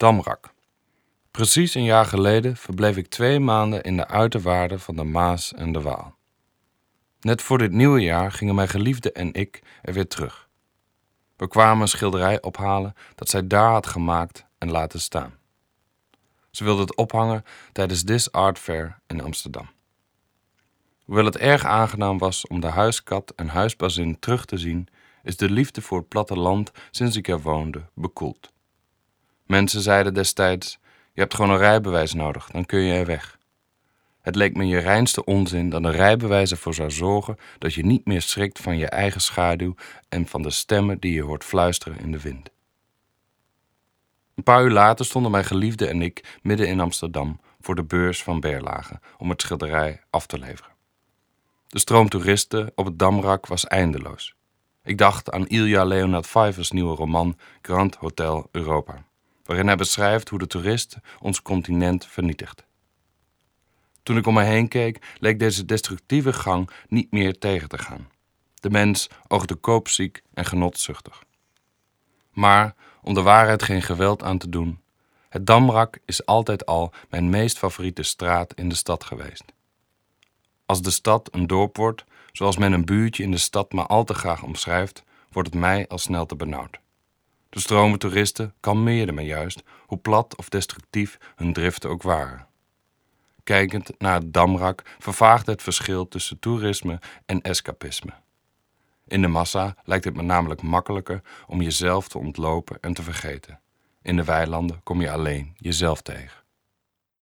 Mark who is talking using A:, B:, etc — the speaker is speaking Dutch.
A: Damrak. Precies een jaar geleden verbleef ik twee maanden in de uiterwaarden van de Maas en de Waal. Net voor dit nieuwe jaar gingen mijn geliefde en ik er weer terug. We kwamen een schilderij ophalen dat zij daar had gemaakt en laten staan. Ze wilde het ophangen tijdens This Art Fair in Amsterdam. Hoewel het erg aangenaam was om de huiskat en huisbazin terug te zien, is de liefde voor het platteland sinds ik er woonde bekoeld. Mensen zeiden destijds: Je hebt gewoon een rijbewijs nodig, dan kun je er weg. Het leek me je reinste onzin dat een rijbewijs ervoor zou zorgen dat je niet meer schrikt van je eigen schaduw en van de stemmen die je hoort fluisteren in de wind. Een paar uur later stonden mijn geliefde en ik midden in Amsterdam voor de beurs van Berlage om het schilderij af te leveren. De stroom toeristen op het Damrak was eindeloos. Ik dacht aan Ilja Leonard Pfeiffer's nieuwe roman Grand Hotel Europa, waarin hij beschrijft hoe de toerist ons continent vernietigt. Toen ik om me heen keek, leek deze destructieve gang niet meer tegen te gaan. De mens oogde koopziek en genotzuchtig. Maar om de waarheid geen geweld aan te doen, het Damrak is altijd al mijn meest favoriete straat in de stad geweest. Als de stad een dorp wordt, zoals men een buurtje in de stad maar al te graag omschrijft, wordt het mij al snel te benauwd. De stromen toeristen kalmeerden me juist, hoe plat of destructief hun driften ook waren. Kijkend naar het Damrak vervaagde het verschil tussen toerisme en escapisme. In de massa lijkt het me namelijk makkelijker om jezelf te ontlopen en te vergeten. In de weilanden kom je alleen jezelf tegen.